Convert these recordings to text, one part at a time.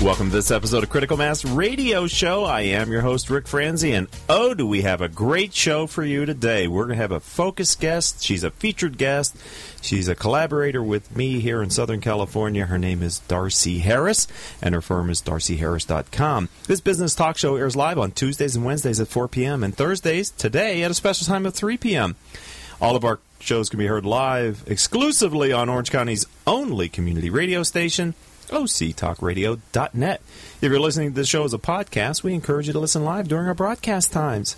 Welcome to this episode of Critical Mass Radio Show. I am your host, Rick Franzi, and oh, do we have a great show for you today. We're going to have a focus guest. She's a featured guest. She's a collaborator with me here in Southern California. Her name is Darcy Harris, and her firm is darcyharris.com. This business talk show airs live on Tuesdays and Wednesdays at 4 p.m., and Thursdays, today, at a special time of 3 p.m. All of our shows can be heard live exclusively on Orange County's only community radio station, octalkradio.net. If you're listening to this show as a podcast, we encourage you to listen live during our broadcast times.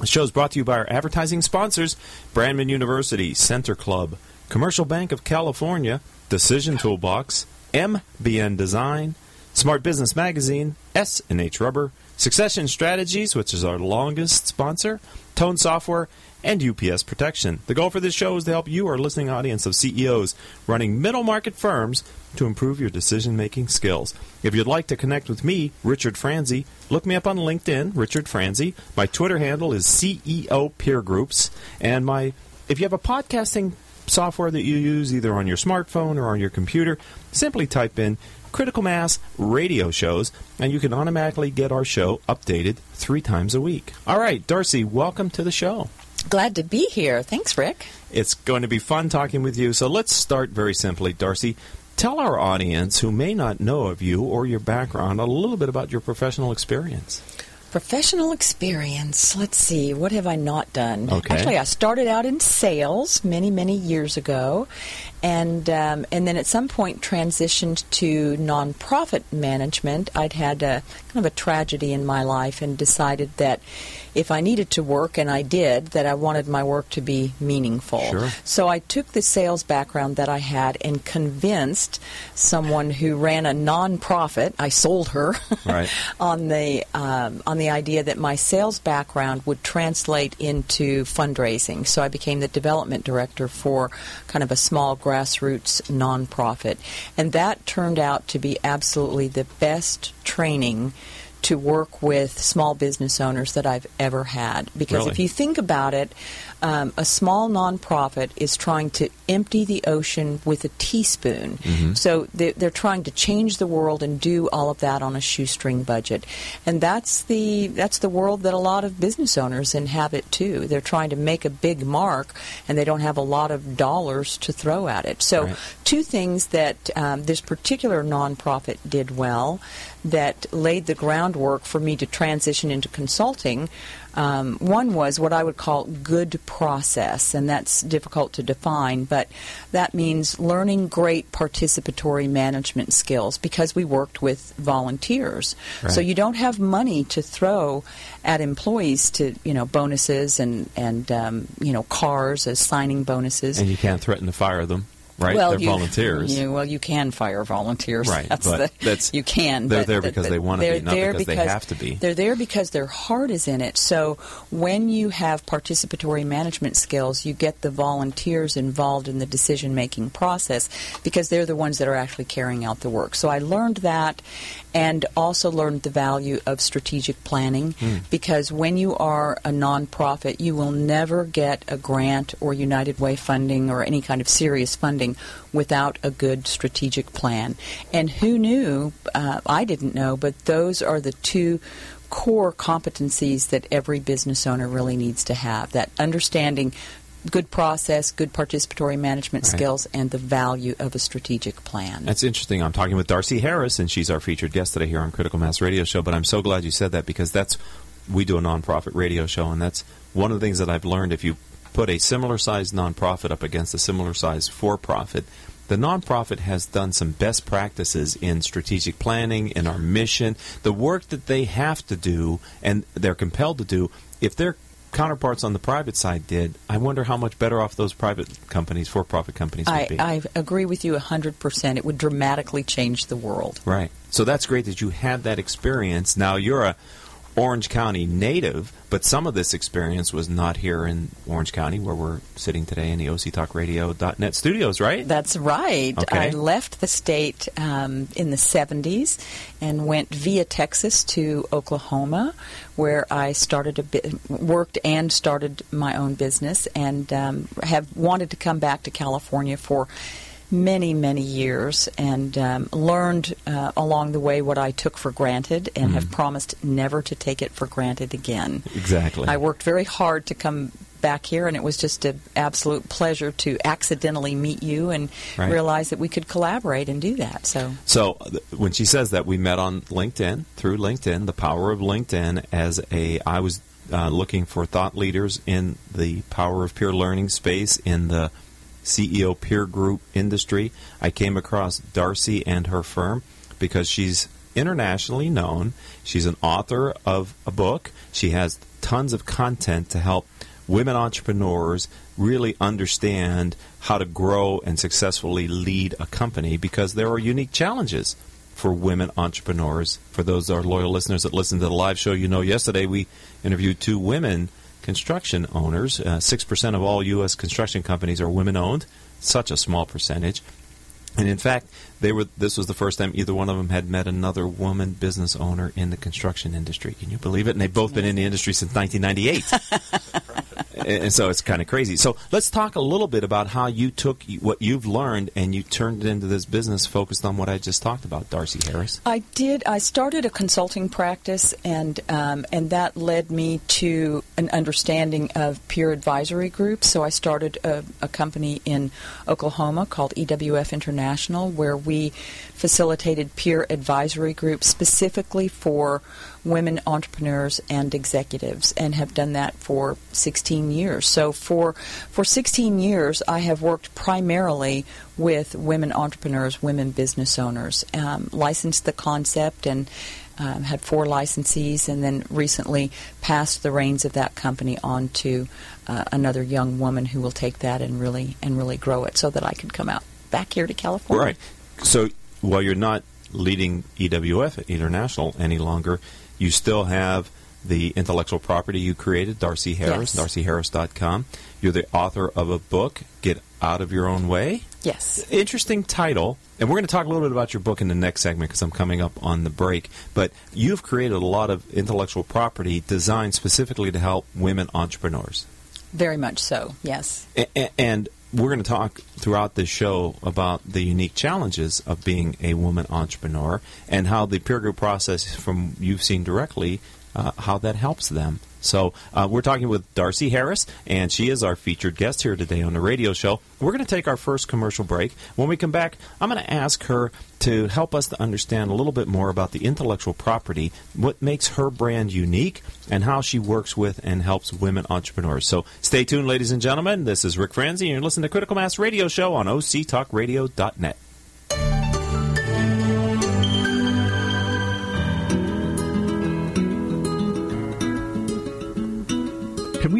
The show is brought to you by our advertising sponsors Brandman University, Center Club, Commercial Bank of California, Decision Toolbox, MBN Design, Smart Business Magazine, S&H Rubber, Succession Strategies, which is our longest sponsor, Tone Software, and UPS Protection. The goal for this show is to help you, our listening audience of CEOs running middle market firms, to improve your decision making skills. If you'd like to connect with me, Richard Franzi, look me up on LinkedIn, Richard Franzi. My Twitter handle is CEO Peer Groups, and my if you have a podcasting software that you use either on your smartphone or on your computer, simply type in Critical Mass radio shows, and you can automatically get our show updated three times a week. All right, Darcy, welcome to the show. Glad to be here. Thanks, Rick. It's going to be fun talking with you. So let's start very simply, Darcy. Tell our audience who may not know of you or your background a little bit about your professional experience. Professional experience. Let's see. What have I not done? Okay. Actually, I started out in sales many, many years ago, and um, and then at some point transitioned to nonprofit management. I'd had a kind of a tragedy in my life, and decided that if I needed to work, and I did, that I wanted my work to be meaningful. Sure. So I took the sales background that I had and convinced someone who ran a nonprofit. I sold her Right. on the um, on the idea that my sales background would translate into fundraising. So I became the development director for kind of a small grassroots nonprofit, and that turned out to be absolutely the best training to work with small business owners that I've ever had. Because Really? if you think about it, um, a small nonprofit is trying to empty the ocean with a teaspoon. So they're, they're trying to change the world and do all of that on a shoestring budget, and that's the that's the world that a lot of business owners inhabit too. They're trying to make a big mark, and they don't have a lot of dollars to throw at it. So Right. two things that um, this particular nonprofit did well that laid the groundwork for me to transition into consulting. Um, one was what I would call good process, and that's difficult to define, but that means learning great participatory management skills because we worked with volunteers. So you don't have money to throw at employees to, you know, bonuses and, and um, you know, cars as signing bonuses. And you can't threaten to fire them, right? Well, They're you, volunteers. you- well, you can fire volunteers. Right, That's but the, that's- you can. they're there because the- they wanna be, they're not there because they have to be. They're there because their heart is in it. So when you have participatory management skills, you get the volunteers involved in the decision making process because they're the ones that are actually carrying out the work. So I learned that, and also learned the value of strategic planning Hmm. because when you are a nonprofit, you will never get a grant or United Way funding or any kind of serious funding without a good strategic plan. And who knew? Uh, I didn't know, but those are the two core competencies that every business owner really needs to have that understanding good process, good participatory management Right. skills, and the value of a strategic plan. That's interesting. I'm talking with Darcy Harris, and she's our featured guest today here on Critical Mass Radio Show. But I'm so glad you said that because that's we do a nonprofit radio show, and that's one of the things that I've learned. If you put a similar sized nonprofit up against a similar sized for profit, the nonprofit has done some best practices in strategic planning, in our mission, the work that they have to do and they're compelled to do. If their counterparts on the private side did, I wonder how much better off those private companies, for profit companies, would I, be. I agree with you 100%. It would dramatically change the world. Right. So that's great that you had that experience. Now you're a Orange County native, but some of this experience was not here in Orange County, where we're sitting today in the OCTalkRadio.net studios, right? That's right. Okay. I left the state um, in the 70s and went via Texas to Oklahoma, where I started a bit, worked and started my own business, and um, have wanted to come back to California for many, many years and um, learned uh, along the way what I took for granted and have promised never to take it for granted again. Exactly. I worked very hard to come back here, and it was just an absolute pleasure to accidentally meet you and Right. realize that we could collaborate and do that. So, So th- when she says that, we met on LinkedIn through LinkedIn. The power of LinkedIn as a I was uh, looking for thought leaders in the power of peer learning space in the CEO peer group industry. I came across Darcy and her firm because she's internationally known. She's an author of a book. She has tons of content to help women entrepreneurs really understand how to grow and successfully lead a company because there are unique challenges for women entrepreneurs. For those our loyal listeners that listen to the live show, you know yesterday we interviewed two women construction owners. Uh, Six percent of all U.S. construction companies are women owned. Such a small percentage. And in fact, they were. This was the first time either one of them had met another woman business owner in the construction industry. Can you believe it? And they've both been in the industry since 1998. and and so it's kind of crazy. So let's talk a little bit about how you took what you've learned and you turned it into this business focused on what I just talked about, Darcy Harris. I did. I started a consulting practice, and um, and that led me to an understanding of peer advisory groups. So I started a, a company in Oklahoma called EWF International, where we facilitated peer advisory groups specifically for women entrepreneurs and executives, and have done that for 16 years. So for for 16 years, I have worked primarily with women entrepreneurs, women business owners, um, licensed the concept and um, had four licensees, and then recently passed the reins of that company on to uh, another young woman who will take that and really and really grow it, so that I could come out back here to California. Right. So while you're not leading EWF International any longer, you still have the intellectual property you created, Darcy Harris, Yes. darcyharris.com. You're the author of a book, Get Out of Your Own Way. Yes. Interesting title. And we're going to talk a little bit about your book in the next segment because I'm coming up on the break. But you've created a lot of intellectual property designed specifically to help women entrepreneurs. Very much so. Yes. And we're going to talk throughout this show about the unique challenges of being a woman entrepreneur and how the peer group process, from you've seen directly, uh, how that helps them. So uh, we're talking with Darcy Harris, and she is our featured guest here today on the radio show. We're going to take our first commercial break. When we come back, I'm going to ask her to help us to understand a little bit more about the intellectual property, what makes her brand unique, and how she works with and helps women entrepreneurs. So stay tuned, ladies and gentlemen. This is Rick Franzi, and you're listening to Critical Mass Radio Show on OCTalkRadio.net.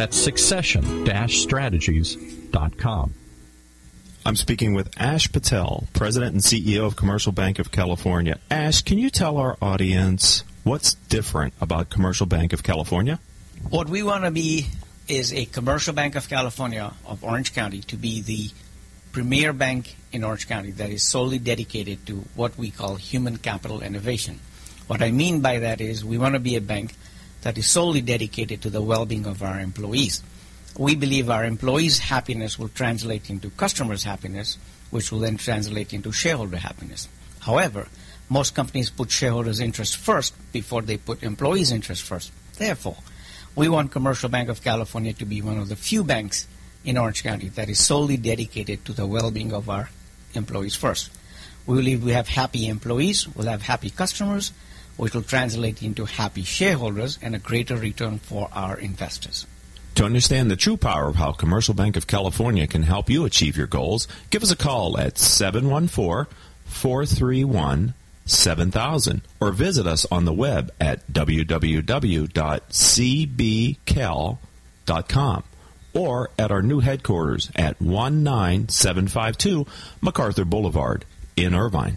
That's succession strategies.com. I'm speaking with Ash Patel, President and CEO of Commercial Bank of California. Ash, can you tell our audience what's different about Commercial Bank of California? What we want to be is a commercial bank of California of Orange County to be the premier bank in Orange County that is solely dedicated to what we call human capital innovation. What I mean by that is we want to be a bank that is solely dedicated to the well-being of our employees. we believe our employees' happiness will translate into customers' happiness, which will then translate into shareholder happiness. However, most companies put shareholders' interest first before they put employees' interest first. Therefore, we want Commercial Bank of California to be one of the few banks in Orange County that is solely dedicated to the well-being of our employees first. We believe we have happy employees, we'll have happy customers, which will translate into happy shareholders and a greater return for our investors. To understand the true power of how Commercial Bank of California can help you achieve your goals, give us a call at 714 431 7000 or visit us on the web at www.cbcal.com or at our new headquarters at 19752 MacArthur Boulevard in Irvine.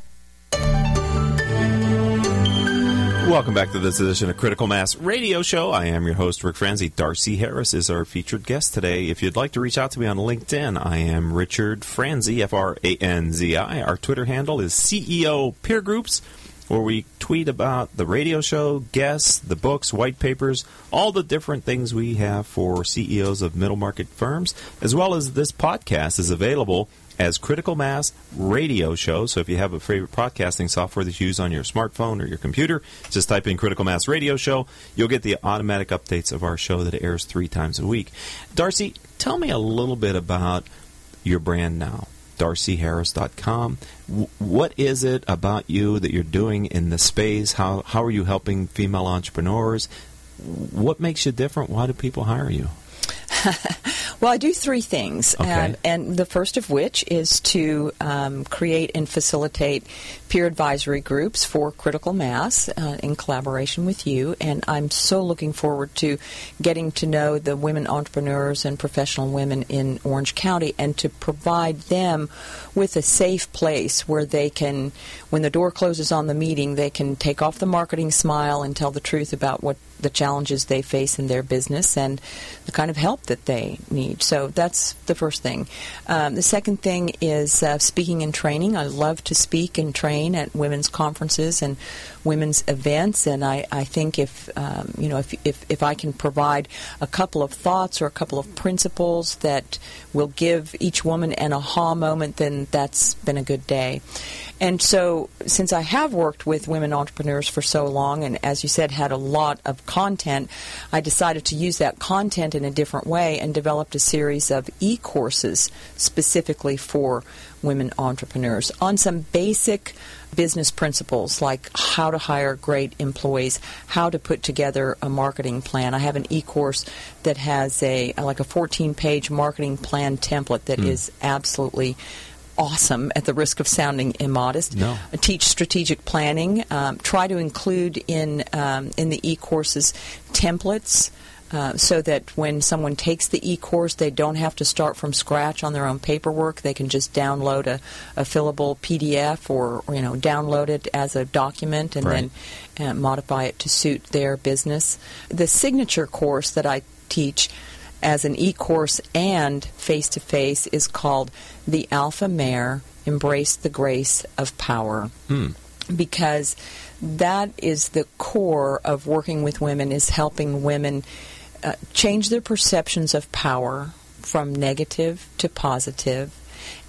Welcome back to this edition of Critical Mass Radio Show. I am your host, Rick Franzi. Darcy Harris is our featured guest today. If you'd like to reach out to me on LinkedIn, I am Richard Franzi, F R A N Z I. Our Twitter handle is CEO Peer Groups, where we tweet about the radio show, guests, the books, white papers, all the different things we have for CEOs of middle market firms, as well as this podcast is available as Critical Mass Radio Show. So if you have a favorite podcasting software that you use on your smartphone or your computer, just type in Critical Mass Radio Show. You'll get the automatic updates of our show that airs three times a week. Darcy, tell me a little bit about your brand now. DarcyHarris.com. What is it about you that you're doing in the space? How, how are you helping female entrepreneurs? What makes you different? Why do people hire you? well, I do three things, Okay. and, and the first of which is to um, create and facilitate peer advisory groups for critical mass uh, in collaboration with you. And I'm so looking forward to getting to know the women entrepreneurs and professional women in Orange County and to provide them with a safe place where they can, when the door closes on the meeting, they can take off the marketing smile and tell the truth about what the challenges they face in their business and the kind of help that they need. So that's the first thing. Um, the second thing is uh, speaking and training. I love to speak and train at women's conferences and women's events, and I, I think if um, you know if, if if I can provide a couple of thoughts or a couple of principles that will give each woman an aha moment, then that's been a good day. And so, since I have worked with women entrepreneurs for so long, and as you said, had a lot of content, I decided to use that content in a different way and developed a series of e courses specifically for women entrepreneurs on some basic business principles like how to hire great employees, how to put together a marketing plan. I have an e-course that has a like a 14-page marketing plan template that is absolutely awesome at the risk of sounding immodest. No. I teach strategic planning. Um, try to include in um, in the e-courses templates. Uh, so that when someone takes the e-course, they don't have to start from scratch on their own paperwork. They can just download a, a fillable PDF or, or, you know download it as a document and Right. then uh, modify it to suit their business. The signature course that I teach as an e-course and face-to-face is called the Alpha Mare Embrace the Grace of Power because that is the core of working with women is helping women uh, change their perceptions of power from negative to positive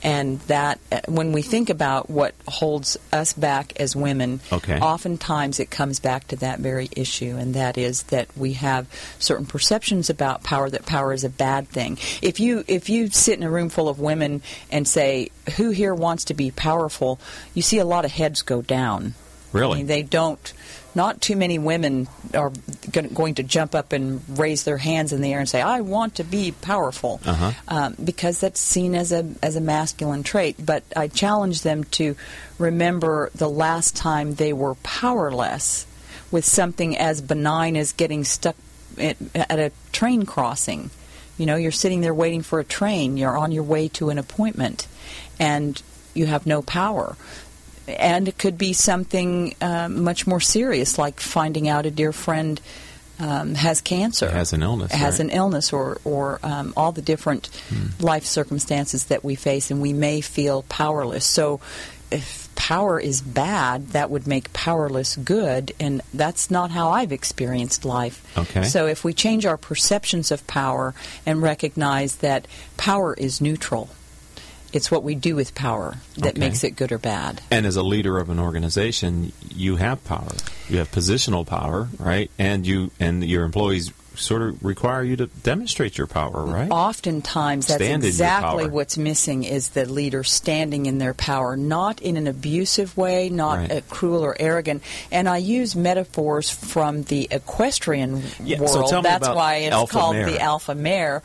and that uh, when we think about what holds us back as women Okay. oftentimes it comes back to that very issue and that is that we have certain perceptions about power that power is a bad thing if you if you sit in a room full of women and say who here wants to be powerful you see a lot of heads go down Really? I mean, they don't. Not too many women are going to jump up and raise their hands in the air and say, "I want to be powerful," Uh-huh. um, because that's seen as a as a masculine trait. But I challenge them to remember the last time they were powerless with something as benign as getting stuck at, at a train crossing. You know, you're sitting there waiting for a train. You're on your way to an appointment, and you have no power. And it could be something um, much more serious, like finding out a dear friend um, has cancer, Has an illness, has right? an illness, or or um, all the different life circumstances that we face, and we may feel powerless. So, if power is bad, that would make powerless good, and that's not how I've experienced life. Okay. So, if we change our perceptions of power and recognize that power is neutral, it's what we do with power that Okay. makes it good or bad. And as a leader of an organization, you have power. You have positional power, right? And you and your employees sort of require you to demonstrate your power, right? Oftentimes, that's Stand exactly what's missing is the leader standing in their power, not in an abusive way, not Right. cruel or arrogant. And I use metaphors from the equestrian Yeah, so world. me that's why it's alpha called mare. the alpha mare.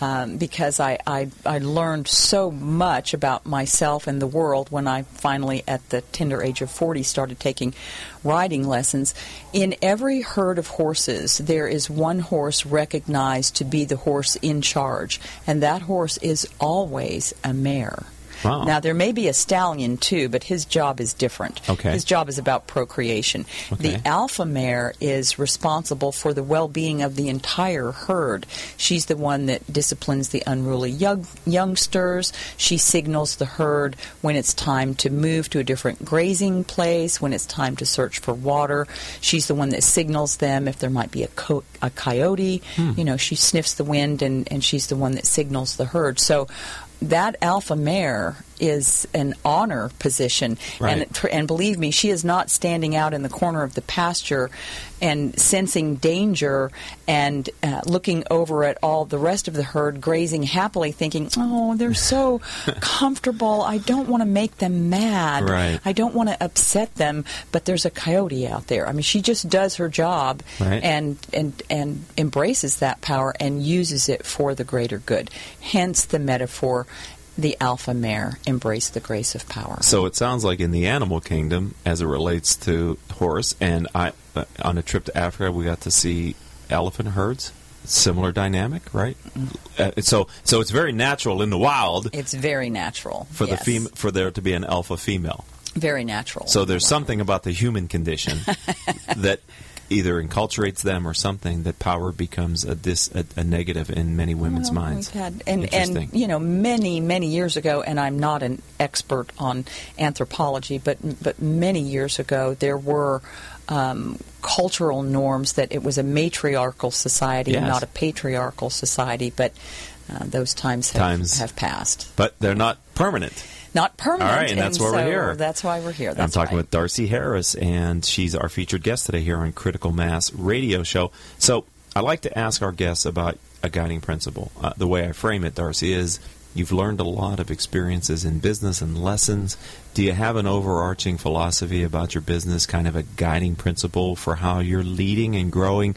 Um, because I, I, I learned so much about myself and the world when I finally, at the tender age of 40, started taking riding lessons. In every herd of horses, there is one horse recognized to be the horse in charge, and that horse is always a mare. Wow. Now, there may be a stallion too, but his job is different. Okay. His job is about procreation. Okay. The alpha mare is responsible for the well being of the entire herd. She's the one that disciplines the unruly young, youngsters. She signals the herd when it's time to move to a different grazing place, when it's time to search for water. She's the one that signals them if there might be a, co- a coyote. Hmm. You know, she sniffs the wind and, and she's the one that signals the herd. So that alpha mare is an honor position Right. and and believe me she is not standing out in the corner of the pasture and sensing danger and uh, looking over at all the rest of the herd grazing happily thinking oh they're so comfortable I don't want to make them mad Right. I don't want to upset them but there's a coyote out there I mean she just does her job Right. and and and embraces that power and uses it for the greater good hence the metaphor the alpha mare embrace the grace of power So it sounds like in the animal kingdom, as it relates to horse, and I uh, on a trip to Africa, we got to see elephant herds. Similar dynamic, right? Uh, so, so it's very natural in the wild It's very natural for yes. the fem- for there to be an alpha female. Very natural. So there's something about the human condition that either enculturates them or something that power becomes a dis a, a negative in many women's Well, minds. We've had, and, and you know, many many years ago, and I'm not an expert on anthropology, but but many years ago there were. Um, cultural norms that it was a matriarchal society, Yes. not a patriarchal society, but uh, those times have, Times. have passed. but they're not permanent. Not permanent. All right, and that's why we're here. That's why we're here. I'm talking right. with Darcy Harris, and she's our featured guest today here on Critical Mass Radio Show. So I like to ask our guests about a guiding principle. Uh, the way I frame it, Darcy, is you've learned a lot of experiences in business and lessons. Do you have an overarching philosophy about your business, kind of a guiding principle for how you're leading and growing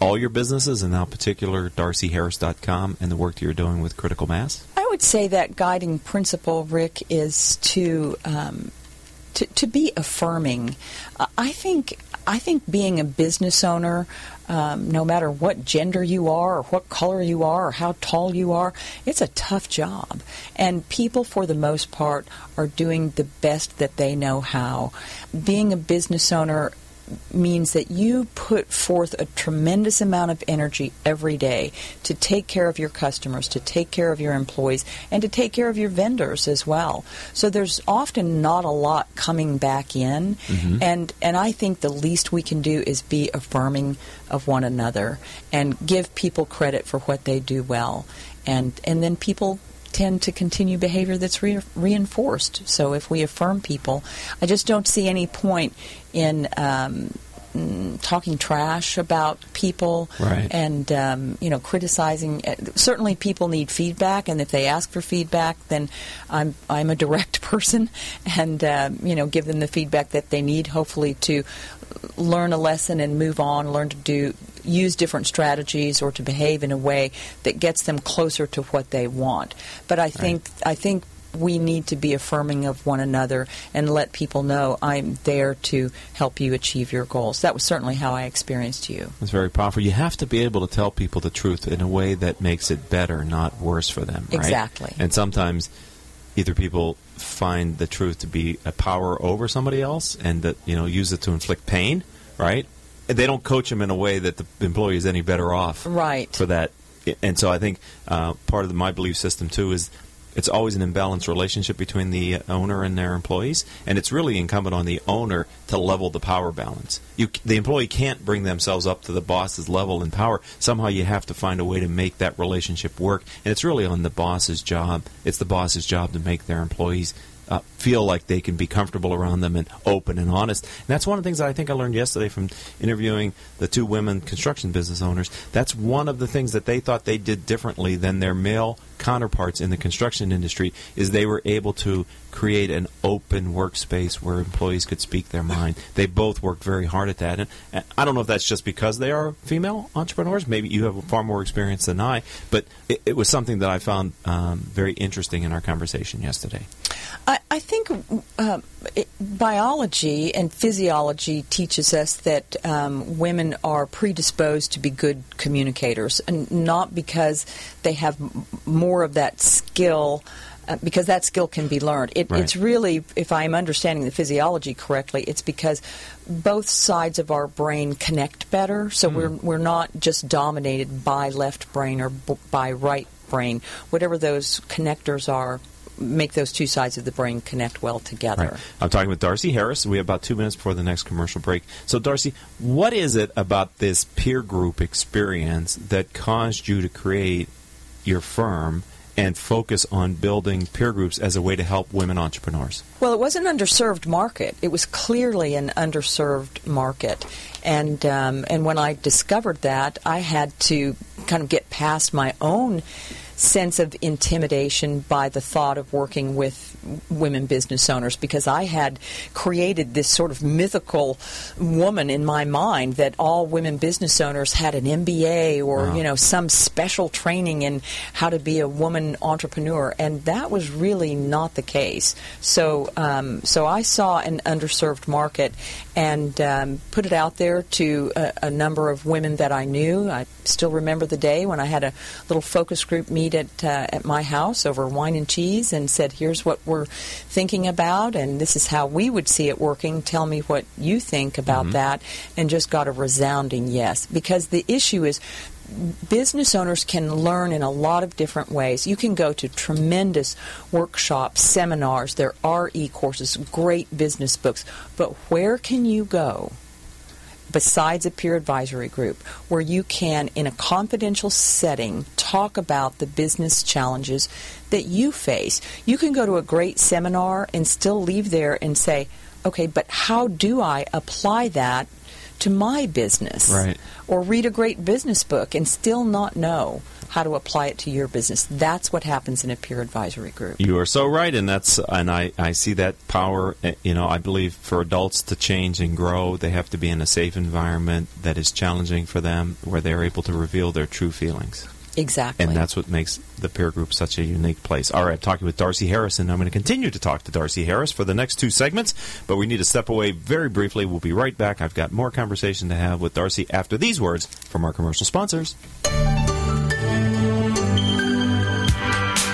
all your businesses, and now particular DarcyHarris.com and the work that you're doing with Critical Mass? I would say that guiding principle, Rick, is to um, to, to be affirming. Uh, I think I think being a business owner, um, no matter what gender you are, or what color you are, or how tall you are, it's a tough job. And people, for the most part, are doing the best that they know how. Being a business owner means that you put forth a tremendous amount of energy every day to take care of your customers, to take care of your employees, and to take care of your vendors as well. So there's often not a lot coming back in, mm-hmm. and and I think the least we can do is be affirming of one another and give people credit for what they do well, and and then people tend to continue behavior that's re- reinforced. So if we affirm people, I just don't see any point in um, mm, talking trash about people Right. and um, you know criticizing. Uh, Certainly, people need feedback, and if they ask for feedback, then I'm I'm a direct person, and um, you know give them the feedback that they need, hopefully to learn a lesson and move on, learn to do use different strategies or to behave in a way that gets them closer to what they want. But I think I think we need to be affirming of one another and let people know I'm there to help you achieve your goals. That was certainly how I experienced you. It's very powerful. You have to be able to tell people the truth in a way that makes it better, not worse for them. Right? Exactly. And sometimes either people find the truth to be a power over somebody else and that you know use it to inflict pain, right? They don't coach them in a way that the employee is any better off Right. for that. And so I think uh, part of the, my belief system too is it's always an imbalanced relationship between the owner and their employees, and it's really incumbent on the owner to level the power balance. You, the employee can't bring themselves up to the boss's level in power. Somehow you have to find a way to make that relationship work, and it's really on the boss's job. It's the boss's job to make their employees uh, feel like they can be comfortable around them and open and honest. And that's one of the things that I think I learned yesterday from interviewing the two women construction business owners. That's one of the things that they thought they did differently than their male counterparts in the construction industry is they were able to create an open workspace where employees could speak their mind. They both worked very hard at that. And and I don't know if that's just because they are female entrepreneurs. Maybe you have far more experience than I, but it, it was something that I found um, very interesting in our conversation yesterday. I, I think uh, it, biology and physiology teaches us that um, women are predisposed to be good communicators, and not because they have m- more of that skill. Uh, because that skill can be learned. It, Right. It's really, if I'm understanding the physiology correctly, it's because both sides of our brain connect better. So we're we're not just dominated by left brain or b- by right brain. Whatever those connectors are, make those two sides of the brain connect well together. Right. I'm talking with Darcy Harris. We have about two minutes before the next commercial break. So, Darcy, what is it about this peer group experience that caused you to create your firm and focus on building peer groups as a way to help women entrepreneurs? Well, it was an underserved market. It was clearly an underserved market, and um, and when I discovered that, I had to kind of get past my own sense of intimidation by the thought of working with women business owners because I had created this sort of mythical woman in my mind that all women business owners had an MBA or Wow. you know some special training in how to be a woman entrepreneur, and that was really not the case. So, um, so I saw an underserved market and um, put it out there to a, a number of women that I knew. I still remember the day when I had a little focus group meet at uh, at my house over wine and cheese, and said, "Here's what we're thinking about, and this is how we would see it working. Tell me what you think about that." And just got a resounding yes, because the issue is business owners can learn in a lot of different ways. You can go to tremendous workshops, seminars, there are e courses, great business books, but where can you go? Besides a peer advisory group, where you can, in a confidential setting, talk about the business challenges that you face. You can go to a great seminar and still leave there and say, okay, but how do I apply that to my business? Right. or read a great business book and still not know how to apply it to your business. That's what happens in a peer advisory group. You are so right, and that's and I, I see that power. eh, You know, I believe for adults to change and grow, they have to be in a safe environment that is challenging for them, where they're able to reveal their true feelings. Exactly. And that's what makes the peer group such a unique place. All right, I'm talking with Darcy Harrison. I'm going to continue to talk to Darcy Harris for the next two segments, but we need to step away very briefly. We'll be right back. I've got more conversation to have with Darcy after these words from our commercial sponsors.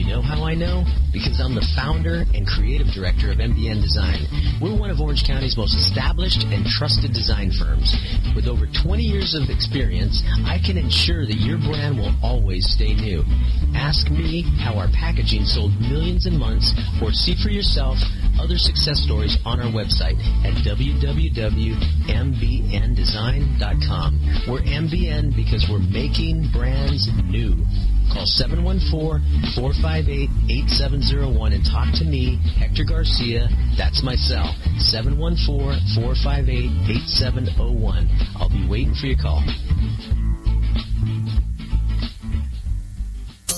You know how I know? Because I'm the founder and creative director of MBN Design. We're one of Orange County's most established and trusted design firms. With over 20 years of experience, I can ensure that your brand will always stay new. Ask me how our packaging sold millions in months or see for yourself other success stories on our website at www.mbndesign.com. We're MBN because we're making brands new. Call 714-458-8701 and talk to me, Hector Garcia. That's my cell, 714-458-8701. I'll be waiting for your call.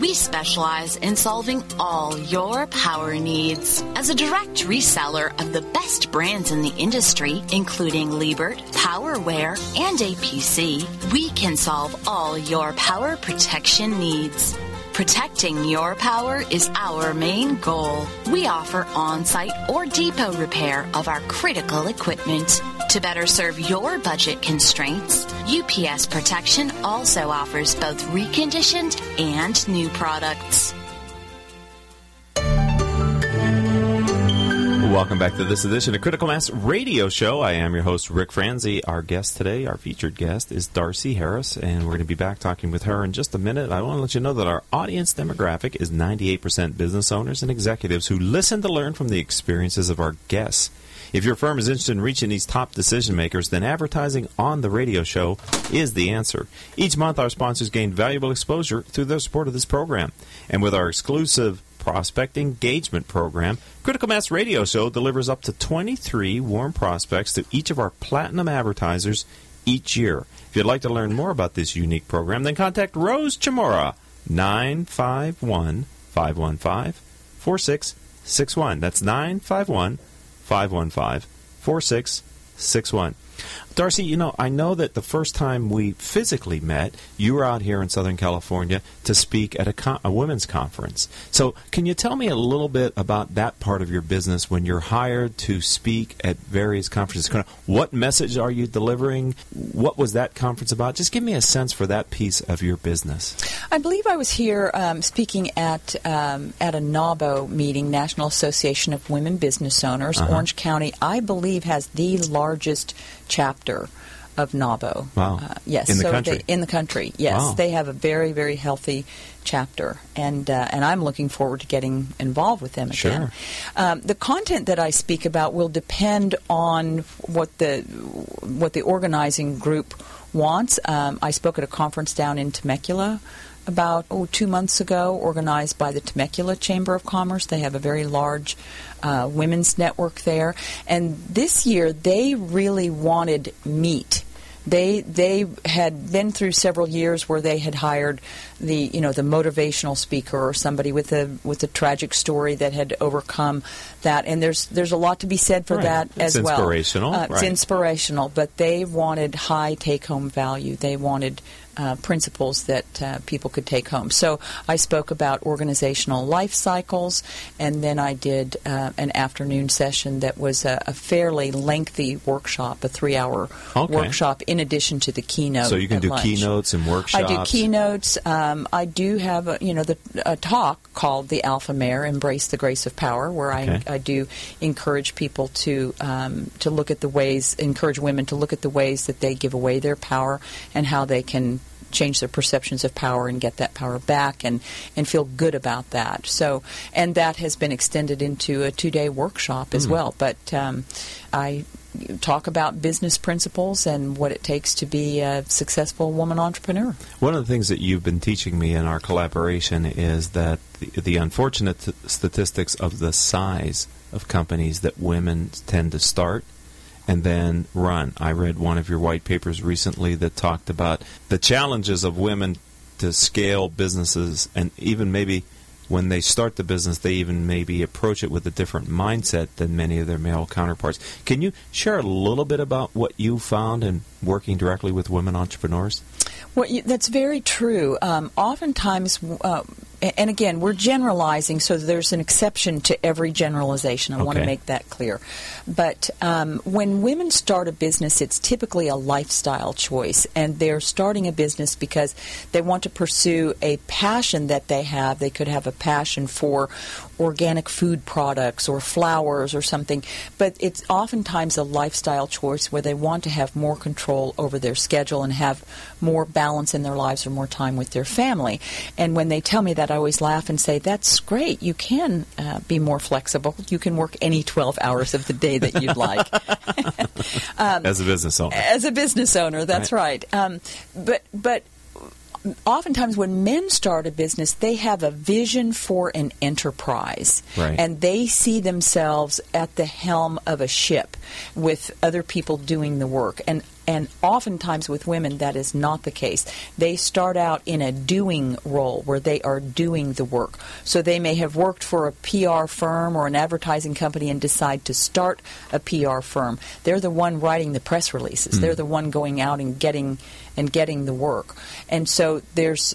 We specialize in solving all your power needs. As a direct reseller of the best brands in the industry, including Liebert, PowerWare, and APC, we can solve all your power protection needs. Protecting your power is our main goal. We offer on site or depot repair of our critical equipment. To better serve your budget constraints, UPS Protection also offers both reconditioned and new products. Welcome back to this edition of Critical Mass Radio Show. I am your host, Rick Franzi. Our guest today, our featured guest, is Darcy Harris, and we're going to be back talking with her in just a minute. I want to let you know that our audience demographic is 98% business owners and executives who listen to learn from the experiences of our guests. If your firm is interested in reaching these top decision makers, then advertising on the radio show is the answer. Each month, our sponsors gain valuable exposure through their support of this program. And with our exclusive prospect engagement program, Critical Mass Radio Show delivers up to 23 warm prospects to each of our platinum advertisers each year. If you'd like to learn more about this unique program, then contact Rose Chamora, 951 515 4661. That's 951 515 4661. Darcy, you know, I know that the first time we physically met, you were out here in Southern California to speak at a, con- a women's conference. So, can you tell me a little bit about that part of your business when you're hired to speak at various conferences? Kind of what message are you delivering? What was that conference about? Just give me a sense for that piece of your business. I believe I was here um, speaking at um, at a NAWBO meeting, National Association of Women Business Owners. Uh-huh. Orange County, I believe, has the largest chapter of NAWBO. Wow. Uh, yes, In the so country? They, in the country, yes, Wow. they have a very very healthy chapter, and uh, and I'm looking forward to getting involved with them again. Sure. Um, the content that I speak about will depend on what the what the organizing group wants. Um, I spoke at a conference down in Temecula about oh two months ago, organized by the Temecula Chamber of Commerce. They have a very large uh, women's network there, and this year they really wanted meat. They they had been through several years where they had hired the you know the motivational speaker or somebody with a with a tragic story that had overcome that, and there's there's a lot to be said for Right. that It's as well. inspirational, Uh, It's right. inspirational, but they wanted high take home value. They wanted uh, principles that uh, people could take home. So I spoke about organizational life cycles, and then I did uh, an afternoon session that was a, a fairly lengthy workshop, a three hour Okay. workshop, in addition to the keynote. So you can do lunch. keynotes and workshops. I do keynotes. Um, I do have a, you know the, a talk called the Alpha Mare: Embrace the Grace of Power, where Okay. I, I do encourage people to um, to look at the ways, encourage women to look at the ways that they give away their power and how they can change their perceptions of power and get that power back and, and feel good about that. So, and that has been extended into a two day workshop as Mm. well. But um, I talk about business principles and what it takes to be a successful woman entrepreneur. One of the things that you've been teaching me in our collaboration is that the, the unfortunate t- statistics of the size of companies that women tend to start and then run. I read one of your white papers recently that talked about the challenges of women to scale businesses and even maybe when they start the business, they even maybe approach it with a different mindset than many of their male counterparts. Can you share a little bit about what you found in working directly with women entrepreneurs? Well, that's very true. Um, oftentimes, uh, and again, we're generalizing, so there's an exception to every generalization. I want to make that clear. But um, when women start a business, it's typically a lifestyle choice, and they're starting a business because they want to pursue a passion that they have. They could have a passion for organic food products or flowers or something, but it's oftentimes a lifestyle choice where they want to have more control over their schedule and have more balance in their lives or more time with their family. And when they tell me that, I always laugh and say, That's great. You can uh, be more flexible. You can work any 12 hours of the day that you'd like. Um, As a business owner. As a business owner, that's right. Um, but but oftentimes when men start a business, they have a vision for an enterprise, Right. and they see themselves at the helm of a ship with other people doing the work. And and oftentimes with women, that is not the case. They start out in a doing role where they are doing the work. So they may have worked for a PR firm or an advertising company and decide to start a PR firm. They're the one writing the press releases. Hmm. They're the one going out and getting and getting the work. And so there's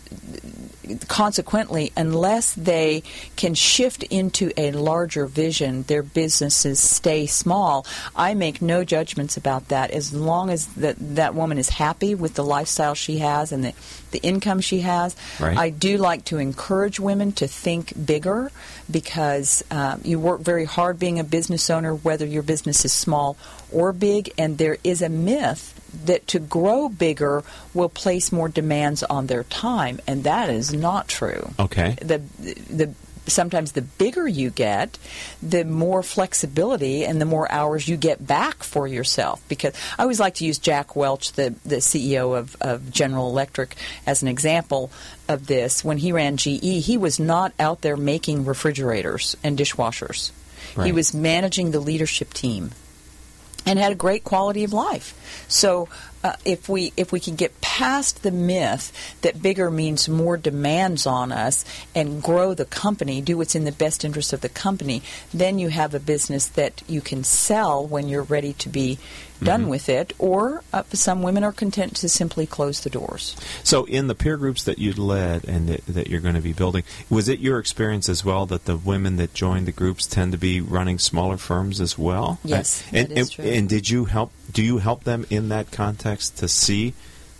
consequently, unless they can shift into a larger vision, their businesses stay small. I make no judgments about that as long as that that woman is happy with the lifestyle she has and the, the income she has. Right. I do like to encourage women to think bigger because um, you work very hard being a business owner, whether your business is small or big, and there is a myth that to grow bigger will place more demands on their time, and that is not true. Okay. The the sometimes the bigger you get, the more flexibility and the more hours you get back for yourself. Because I always like to use Jack Welch, the, the CEO of, of General Electric, as an example of this. When he ran GE, he was not out there making refrigerators and dishwashers. He was managing the leadership team and had a great quality of life. So uh, if we if we can get past the myth that bigger means more demands on us and grow the company, do what's in the best interest of the company, then you have a business that you can sell when you're ready to be done with it. Or uh, some women are content to simply close the doors. So, in the peer groups that you led and that, that you're going to be building, was it your experience as well that the women that joined the groups tend to be running smaller firms as well? Yes, and, that is and, true. and did you help? Do you help them in that context to see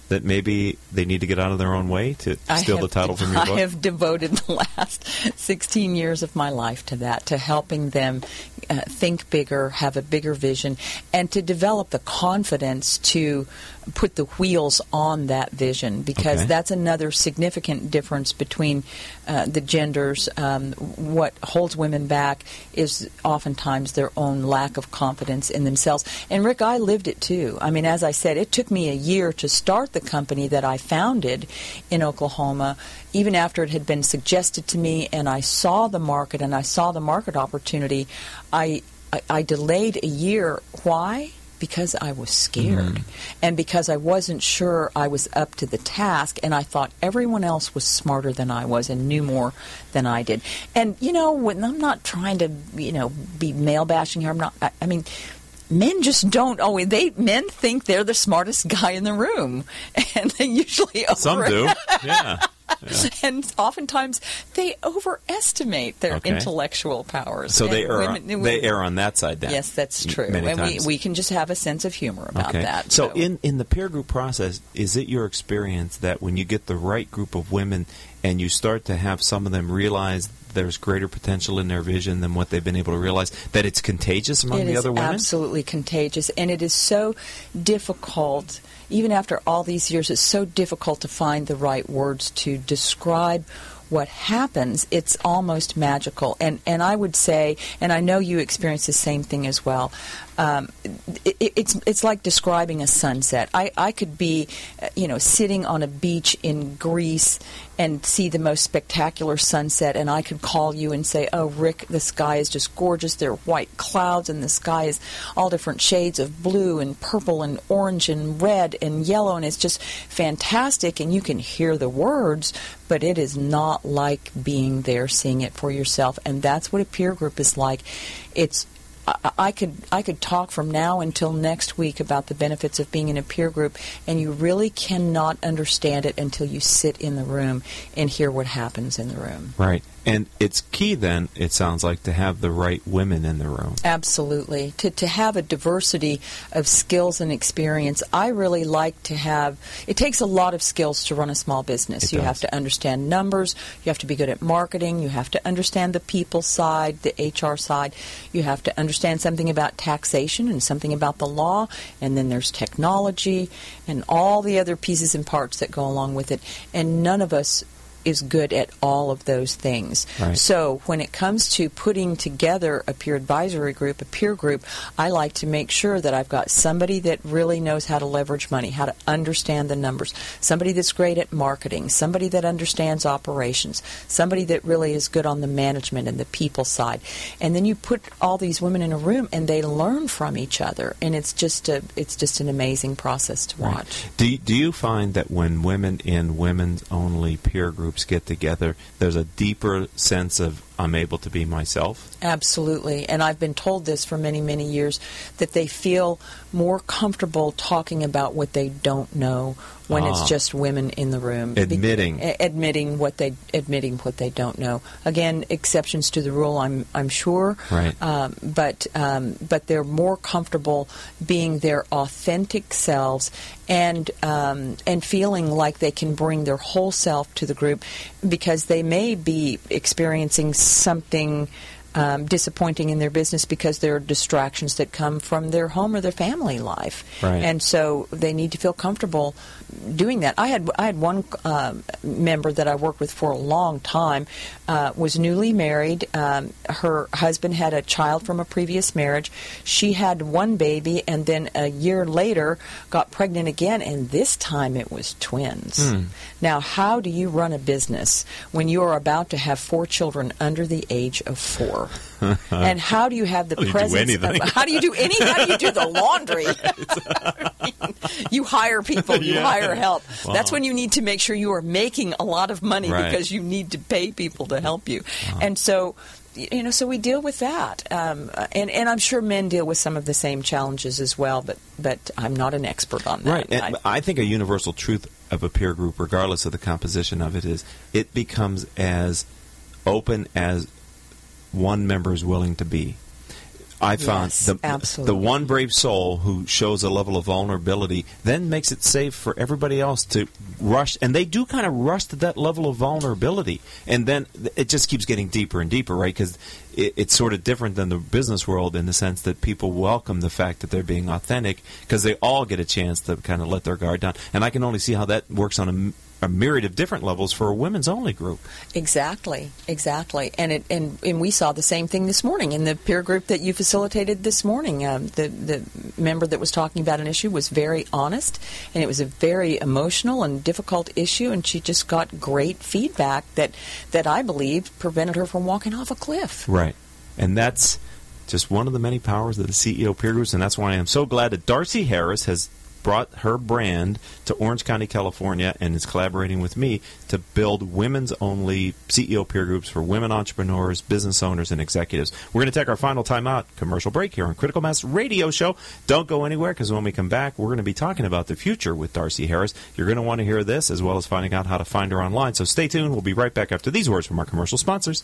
that maybe they need to get out of their own way to steal the title from your book? I have devoted the last 16 years of my life to that, to helping them uh, think bigger, have a bigger vision, and to develop the confidence to put the wheels on that vision because Okay. that's another significant difference between uh, the genders. Um, what holds women back is oftentimes their own lack of confidence in themselves. And Rick, I lived it too. I mean, as I said, it took me a year to start the company that I founded in Oklahoma, even after it had been suggested to me and I saw the market and I saw the market opportunity. I, I, I delayed a year. Why? Because I was scared mm-hmm. and because I wasn't sure I was up to the task, and I thought everyone else was smarter than I was and knew more than I did. And you know, when I'm not trying to, you know, be male bashing here. I'm not. I, I mean, men just don't always. They men think they're the smartest guy in the room, and they usually Some do. Yeah. and oftentimes they overestimate their Okay. intellectual powers. So they err, women- on, they err on that side then. Yes, that's true. And we, times. we can just have a sense of humor about okay. that. So, in in the peer group process, is it your experience that when you get the right group of women and you start to have some of them realize there's greater potential in their vision than what they've been able to realize, that it's contagious among It the is other women? absolutely contagious, and it is so difficult even after all these years, it's so difficult to find the right words to describe what happens, it's almost magical. And and I would say, and I know you experience the same thing as well. Um, it, it's it's like describing a sunset. I, I could be, uh, you know, sitting on a beach in Greece and see the most spectacular sunset, and I could call you and say, "Oh, Rick, the sky is just gorgeous. There are white clouds, and the sky is all different shades of blue and purple and orange and red and yellow, and it's just fantastic." And you can hear the words, but it is not like being there, seeing it for yourself, and that's what a peer group is like. It's I could I could talk from now until next week about the benefits of being in a peer group, and you really cannot understand it until you sit in the room and hear what happens in the room. Right. And it's key then, it sounds like, to have the right women in the room. Absolutely. To, to have a diversity of skills and experience. I really like to have, it takes a lot of skills to run a small business. It you does. have to understand numbers, you have to be good at marketing, you have to understand the people side, the HR side, you have to understand something about taxation and something about the law, and then there's technology and all the other pieces and parts that go along with it. And none of us is good at all of those things. Right. So when it comes to putting together a peer advisory group, a peer group, I like to make sure that I've got somebody that really knows how to leverage money, how to understand the numbers, somebody that's great at marketing, somebody that understands operations, somebody that really is good on the management and the people side. And then you put all these women in a room and they learn from each other and it's just a it's just an amazing process to watch. Do you, do you find that when women in women's only peer groups get together, there's a deeper sense of I'm able to be myself? Absolutely. And I've been told this for many, many years that they feel more comfortable talking about what they don't know when Ah. it's just women in the room. Admitting. Be- admitting what they admitting what they don't know. Again, exceptions to the rule I'm I'm sure. Right. Um, but um, but they're more comfortable being their authentic selves and um, and feeling like they can bring their whole self to the group because they may be experiencing something um, disappointing in their business because there are distractions that come from their home or their family life, Right. and so they need to feel comfortable doing that. I had I had one um member that I worked with for a long time uh, was newly married. Um, her husband had a child from a previous marriage. She had one baby, and then a year later got pregnant again, and this time it was twins. Hmm. Now, how do you run a business when you are about to have four children under the age of four? and how do you have the How do you do presence? Of, how do you do any? How do you do the laundry? you hire people, you Yeah. hire help. Wow. That's when you need to make sure you are making a lot of money Right. because you need to pay people to help you. And so, you know, so we deal with that, um, and and I'm sure men deal with some of the same challenges as well. But but I'm not an expert on that. Right. And I think a universal truth of a peer group, regardless of the composition of it, is it becomes as open as one member is willing to be. I found Yes, the absolutely. the one brave soul who shows a level of vulnerability then makes it safe for everybody else to rush, and they do kind of rush to that level of vulnerability, and then it just keeps getting deeper and deeper, right? Because it, it's sort of different than the business world in the sense that people welcome the fact that they're being authentic because they all get a chance to kind of let their guard down, and I can only see how that works on a myriad of different levels for a women's only group. Exactly, exactly, and it and, and we saw the same thing this morning in the peer group that you facilitated this morning. Um, the the member that was talking about an issue was very honest, and it was a very emotional and difficult issue, and she just got great feedback that that I believe prevented her from walking off a cliff. Right. And that's just one of the many powers of the CEO peer groups, and that's why I am so glad that Darcie Harris has brought her brand to Orange County, California, and is collaborating with me to build women's only CEO peer groups for women entrepreneurs, business owners, and executives. We're going to take our final time out, commercial break here on Critical Mass Radio Show. Don't go anywhere because when we come back, we're going to be talking about the future with Darcie Harris. You're going to want to hear this as well as finding out how to find her online. So stay tuned. We'll be right back after these words from our commercial sponsors.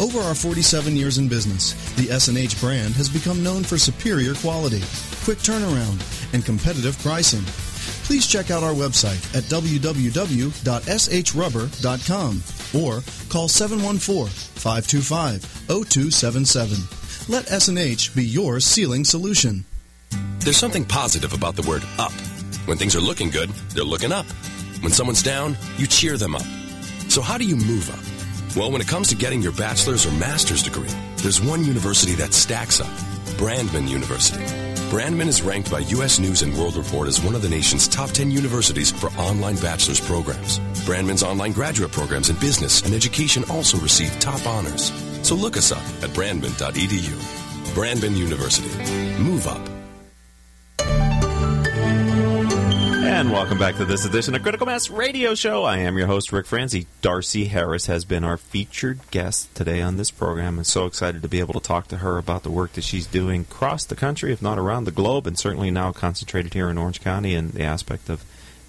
Over our 47 years in business, the S&H brand has become known for superior quality, quick turnaround, and competitive pricing. Please check out our website at www.shrubber.com or call 714-525-0277. Let S&H be your sealing solution. There's something positive about the word up. When things are looking good, they're looking up. When someone's down, you cheer them up. So how do you move up? Well, when it comes to getting your bachelor's or master's degree, there's one university that stacks up Brandman University. Brandman is ranked by U.S. News and World Report as one of the nation's top 10 universities for online bachelor's programs. Brandman's online graduate programs in business and education also receive top honors. So look us up at brandman.edu. Brandman University. Move up. And welcome back to this edition of Critical Mass Radio Show. I am your host, Rick Franzi. Darcie Harris has been our featured guest today on this program. I'm so excited to be able to talk to her about the work that she's doing across the country, if not around the globe, and certainly now concentrated here in Orange County and the aspect of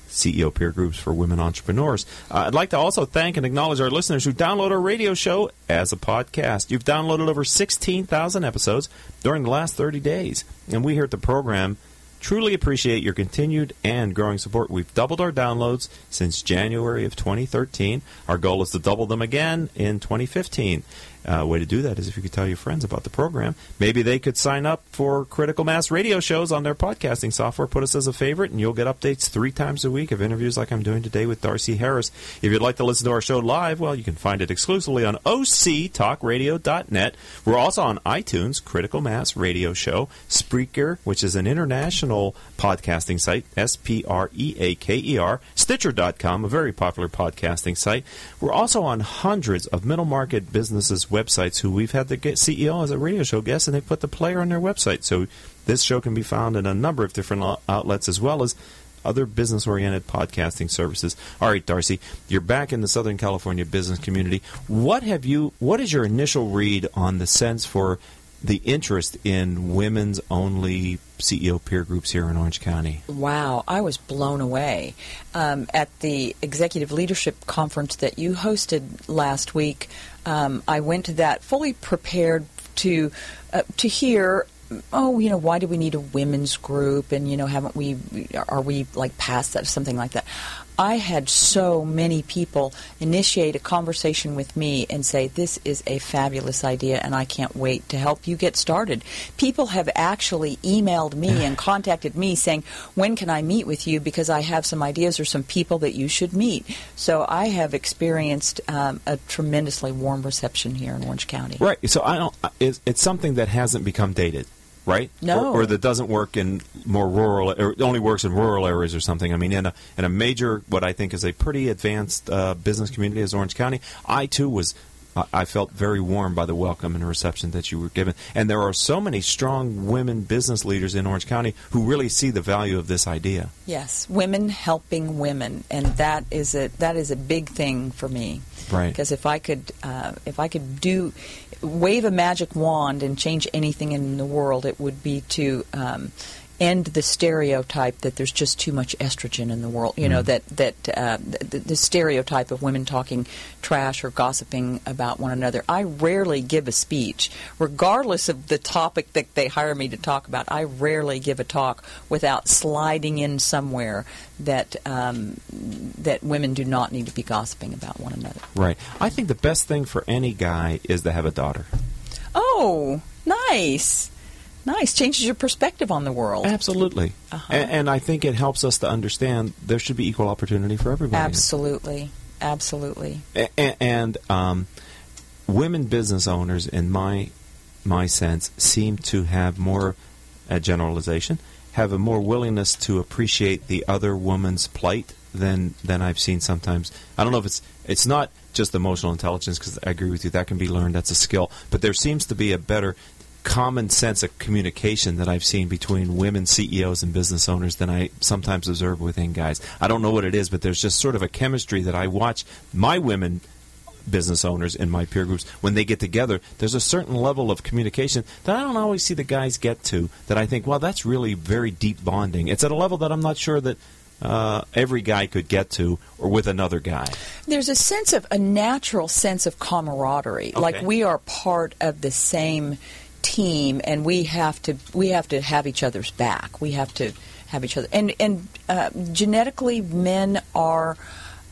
CEO peer groups for women entrepreneurs. Uh, I'd like to also thank and acknowledge our listeners who download our radio show as a podcast. You've downloaded over 16,000 episodes during the last 30 days, and we here at the program truly appreciate your continued and growing support. We've doubled our downloads since January of 2013. Our goal is to double them again in 2015. Uh, way to do that is if you could tell your friends about the program. Maybe they could sign up for Critical Mass radio shows on their podcasting software. Put us as a favorite, and you'll get updates three times a week of interviews like I'm doing today with Darcie Harris. If you'd like to listen to our show live, well, you can find it exclusively on octalkradio.net. We're also on iTunes, Critical Mass Radio Show, Spreaker, which is an international podcasting site, S P R E A K E R, Stitcher.com, a very popular podcasting site. We're also on hundreds of middle market businesses' websites who we've had the CEO as a radio show guest, and they put the player on their website. So this show can be found in a number of different outlets as well as other business oriented podcasting services. All right, Darcie, you're back in the Southern California business community. What have you what is your initial read on the sense for the interest in women's only CEO peer groups here in Orange County? Wow, I was blown away. Um, at the executive leadership conference that you hosted last week, um, I went to that fully prepared to uh, to hear oh, you know, why do we need a women's group? And, you know, haven't we, are we like past that, something like that? I had so many people initiate a conversation with me and say, This is a fabulous idea, and I can't wait to help you get started. People have actually emailed me and contacted me saying, When can I meet with you? Because I have some ideas or some people that you should meet. So I have experienced um, a tremendously warm reception here in Orange County. Right. So I don't, it's, it's something that hasn't become dated right? No, or, or, that doesn't work in more rural, or only works in rural areas or something. I mean, in a in a major, what I think is a pretty advanced uh, business community as Orange County, I too was. I felt very warm by the welcome and reception that you were given. And there are so many strong women business leaders in Orange County who really see the value of this idea. Yes, women helping women, and that is a that is a big thing for me. Right. Because if I could, uh, if I could do, wave a magic wand and change anything in the world, it would be to um, end the stereotype that there's just too much estrogen in the world. You mm. know that that uh, the, the, stereotype of women talking trash or gossiping about one another. I rarely give a speech, regardless of the topic that they hire me to talk about. I rarely give a talk without sliding in somewhere that um, that women do not need to be gossiping about one another. Right. I think the best thing for any guy is to have a daughter. Oh, nice. Nice. Changes your perspective on the world. Absolutely. Uh-huh. And, and I think it helps us to understand there should be equal opportunity for everybody. Absolutely. Absolutely. And, and um, women business owners, in my my sense, seem to have more, a generalization, have a more willingness to appreciate the other woman's plight than than I've seen sometimes. I don't know if it's it's not just emotional intelligence because I agree with you that can be learned. That's a skill, but there seems to be a better common sense of communication that I've seen between women CEOs and business owners than I sometimes observe within guys. I don't know what it is, but there's just sort of a chemistry that I watch my women business owners in my peer groups when they get together there's a certain level of communication that i don't always see the guys get to that i think well that's really very deep bonding it's at a level that i'm not sure that uh, every guy could get to or with another guy There's a sense of a natural sense of camaraderie. Like we are part of the same team, and we have to we have to have each other's back. We have to have each other. And and uh, genetically, men are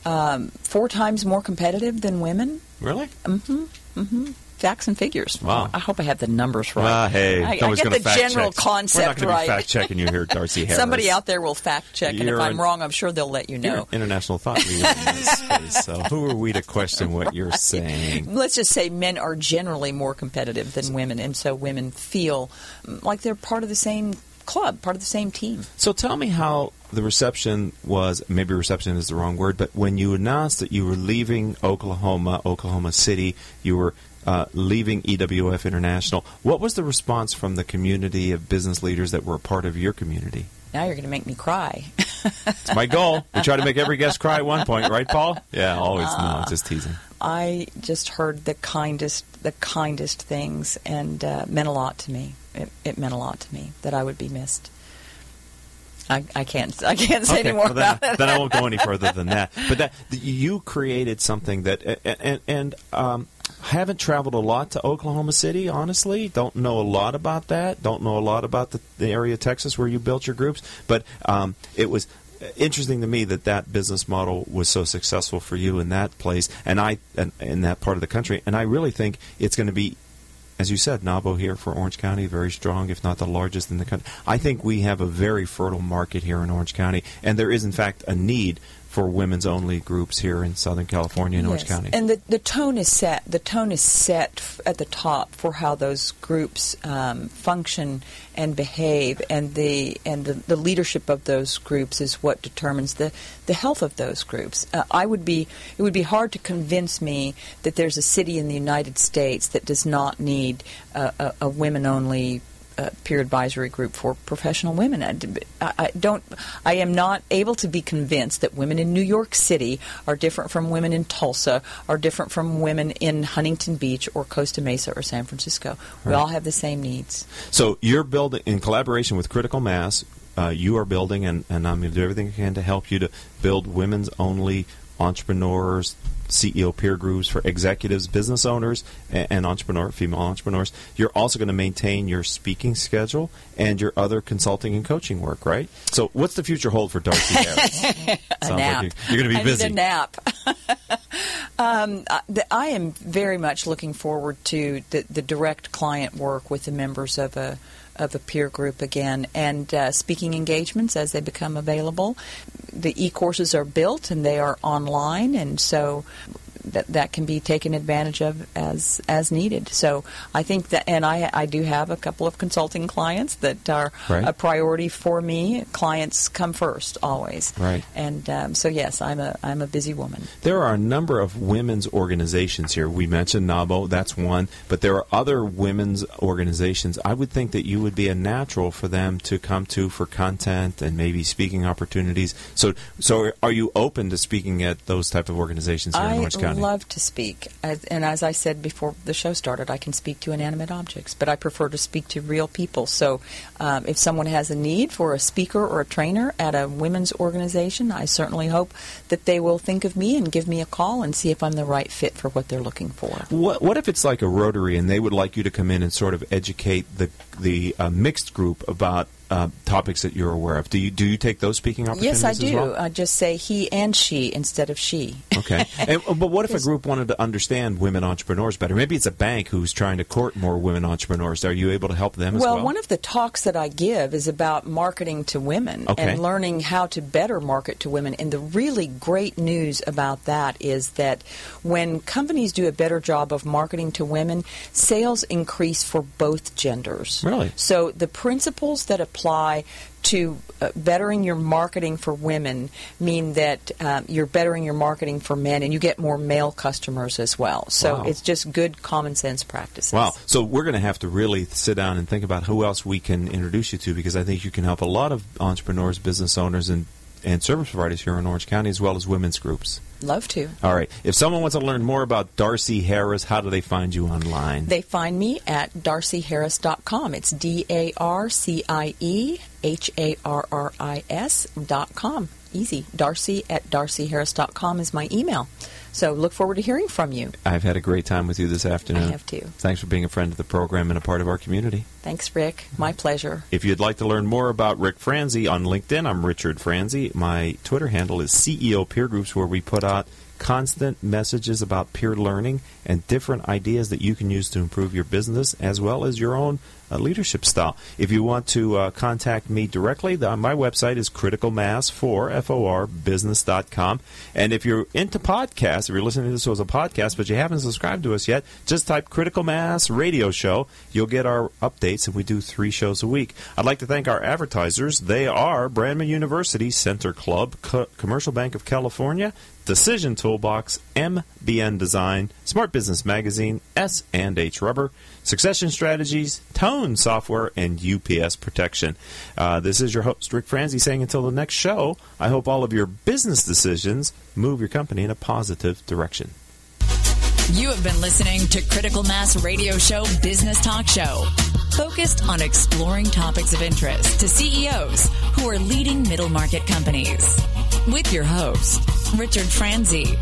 um, four times more competitive than women. really Mm-hmm. Mm-hmm. Facts and figures. Wow. I hope I have the numbers right. Ah, hey, I, I get the general check. concept We're not gonna right. be fact checking you here, Darcie Harris. Somebody out there will fact check, and if You're I'm wrong, I'm sure they'll let you You're know. international thought leader in this space, so who are we to question what you're saying? let's just say men are generally more competitive than women, and so women feel mm, like they're part of the same club, part of the same team. So tell me how the reception was. Maybe reception is the wrong word, but when you announced that you were leaving Oklahoma, Oklahoma City, you were uh, leaving EWF International. What was the response from the community of business leaders that were a part of your community? Now you're going to make me cry. It's my goal. We try to make every guest cry at one point, right, Paul? Yeah, always. No, just teasing. I just heard the kindest, the kindest things, and uh, meant a lot to me. It, it meant a lot to me that I would be missed. I, I can't. I can't say okay, any more well, then, about it. then I won't go any further than that. But that you created something that, and, and um, haven't traveled a lot to Oklahoma City. Honestly, don't know a lot about that. Don't know a lot about the, the area of Texas where you built your groups. But um, it was interesting to me that that business model was so successful for you in that place, and I and in that part of the country. And I really think it's going to be as you said, NAWBO here for Orange County, very strong, if not the largest in the country. I think we have a very fertile market here in Orange County, and there is, in fact, a need for women's only groups here in Southern California and Orange County. And the, the tone is set. The tone is set f- at the top for how those groups um, function and behave, and the and the, the leadership of those groups is what determines the, the health of those groups. Uh, I would be it would be hard to convince me that there's a city in the United States that does not need a, a, a women only uh, peer advisory group for professional women. I, I- I don't. I am not able to be convinced that women in New York City are different from women in Tulsa, are different from women in Huntington Beach or Costa Mesa or San Francisco. We Right. all have the same needs. So you're building in collaboration with Critical Mass. Uh, you are building, and, and I'm going to do everything I can to help you to build women's only entrepreneurs, CEO peer groups for executives, business owners, and, and entrepreneur female entrepreneurs. You're also going to maintain your speaking schedule and your other consulting and coaching work, right? So, what's the future hold for Darcie Harris? a Sounds nap. like you- you're going to be I busy. Need a nap. um, I- the- I am very much looking forward to the, the direct client work with the members of a of a peer group again, and uh, speaking engagements as they become available. The e-courses are built and they are online, and so that that can be taken advantage of as as needed. So I think that, and I I do have a couple of consulting clients that are Right. a priority for me. Clients come first always, Right. and um, so yes, I'm a I'm a busy woman. There are a number of women's organizations here. We mentioned NAWBO, that's one, but there are other women's organizations. I would think that you would be a natural for them to come to for content and maybe speaking opportunities. So, so are you open to speaking at those type of organizations here in I Orange County? Love to speak, as, and as I said before the show started, I can speak to inanimate objects, but I prefer to speak to real people. So, um, if someone has a need for a speaker or a trainer at a women's organization, I certainly hope that they will think of me and give me a call and see if I'm the right fit for what they're looking for. What, what if it's like a Rotary and they would like you to come in and sort of educate the the uh, mixed group about uh, topics that you're aware of. Do you do you take those speaking opportunities? Yes, I do. Well? I just say he and she instead of she. Okay, and, but what if a group wanted to understand women entrepreneurs better? Maybe it's a bank who's trying to court more women entrepreneurs. Are you able to help them as well? Well, one of the talks that I give is about marketing to women Okay. and learning how to better market to women. And the really great news about that is that when companies do a better job of marketing to women, sales increase for both genders. Really? So the principles that apply to uh, bettering your marketing for women mean that um, you're bettering your marketing for men and you get more male customers as well. So Wow. it's just good common sense practices. Wow. So we're going to have to really sit down and think about who else we can introduce you to because I think you can help a lot of entrepreneurs, business owners, and, and service providers here in Orange County as well as women's groups. Love to. All right. If someone wants to learn more about Darcie Harris, how do they find you online? They find me at darcieharris.com. It's D A R C I E H A R R I S dot com. Easy. Darcie at darcieharris.com is my email. So look forward to hearing from you. I've had a great time with you this afternoon. I have too. Thanks for being a friend of the program and a part of our community. Thanks, Rick. My pleasure. If you'd like to learn more about Rick Franzi on LinkedIn, I'm Richard Franzi. My Twitter handle is CEO Peer Groups, where we put out constant messages about peer learning and different ideas that you can use to improve your business as well as your own uh, leadership style. If you want to uh, contact me directly, the, my website is criticalmass4, F-O-R, business.com. And if you're into podcasts, if you're listening to this as a podcast, but you haven't subscribed to us yet, just type Critical Mass Radio Show. You'll get our updates, and we do three shows a week. I'd like to thank our advertisers. They are Brandman University, Center Club, Co- Commercial Bank of California, Decision Toolbox, MBN Design, Smart Business Magazine, S and H Rubber, Succession Strategies, Tone Software, and UPS Protection. Uh, this is your host Rick Franzi saying until the next show. I hope all of your business decisions move your company in a positive direction. You have been listening to Critical Mass Radio Show Business Talk Show, focused on exploring topics of interest to CEOs who are leading middle market companies. With your host, Richard Franzi.